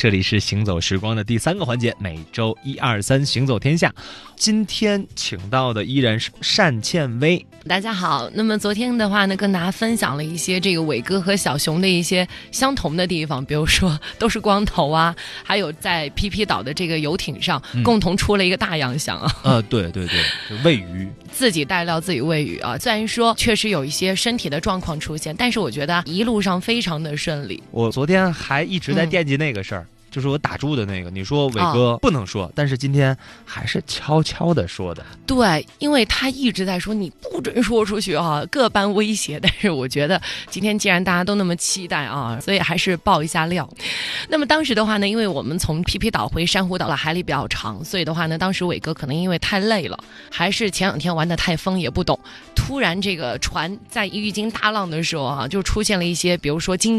这里是行走时光的第三个环节，每周一二三行走天下。今天请到的依然是单倩薇。大家好，那么昨天的话呢，跟大家分享了一些这个伟哥和小熊的一些相同的地方，比如说都是光头啊，还有在 PP 岛的这个游艇上共同出了一个大洋相啊。呃，对对对，喂鱼，自己带料自己喂鱼啊。虽然说确实有一些身体的状况出现，但是我觉得一路上非常的顺利。我昨天还一直在惦记那个事儿。就是我打住的那个，你说伟哥不能说，但是今天还是悄悄的说的。对，因为他一直在说你不准说出去啊，各般威胁。但是我觉得今天既然大家都那么期待啊，所以还是爆一下料。那么当时的话呢，因为我们从皮皮岛回珊瑚岛的海里比较长，所以的话呢，当时伟哥可能因为太累了，还是前两天玩的太疯也不懂，突然这个船在遇经大浪的时候啊，就出现了一些，比如说痉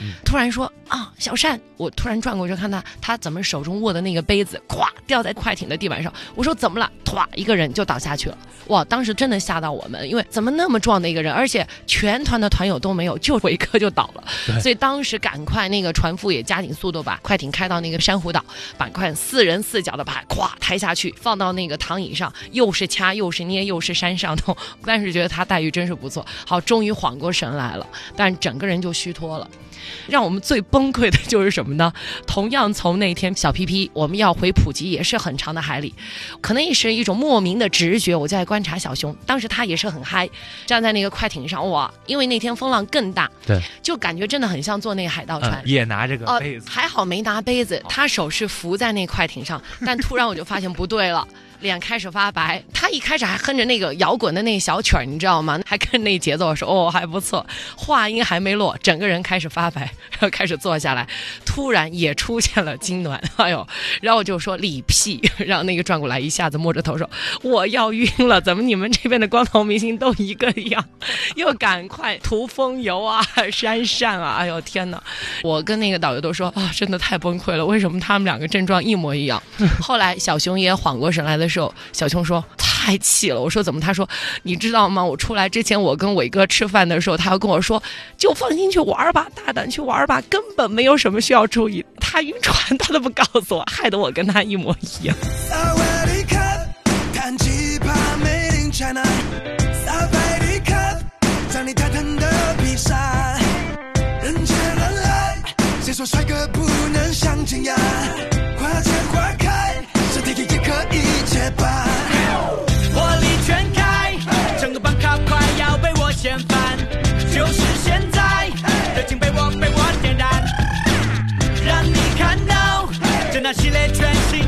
挛。突然说啊，小善，我突然转过去看他，他怎么手中握的那个杯子，咵掉在快艇的地板上。我说怎么了？唰，一个人就倒下去了。哇，当时真的吓到我们，因为怎么那么壮的一个人，而且全团的团友都没有，就我一个就倒了。所以当时赶快那个船夫也加紧速度，把快艇开到那个珊瑚岛，把快四人四脚的把咵抬下去，放到那个躺椅上，又是掐又是捏又是扇上头。但是觉得他待遇真是不错。好，终于缓过神来了，但整个人就虚脱了。让我们最崩溃的就是什么呢？同样从那天小皮皮，我们要回普吉，也是很长的海里，可能也是一种莫名的直觉。我在观察小熊，当时他也是很嗨，站在那个快艇上，哇！因为那天风浪更大，对，就感觉真的很像坐那个海盗船，也拿着个杯子，还好没拿杯子，他手是扶在那快艇上，但突然我就发现不对了。脸开始发白，他一开始还哼着那个摇滚的那小曲儿，你知道吗？还跟那节奏说哦还不错，话音还没落，整个人开始发白，然后开始坐下来，突然也出现了痉挛，哎呦，然后我就说李屁，然后那个转过来一下子摸着头说我要晕了，怎么你们这边的光头明星都一个样？又赶快涂风油啊，扇扇啊，哎呦天哪！我跟那个导游都说啊，真的太崩溃了，为什么他们两个症状一模一样？后来小熊也缓过神来的。时候，小熊说太气了。我说怎么？他说你知道吗？我出来之前，我跟伟哥吃饭的时候，他要跟我说，就放心去玩吧，大胆去玩吧，根本没有什么需要注意。他晕船，他都不告诉我，害得我跟他一模一样。谁说帅哥不能像金牙？系 gilet dressy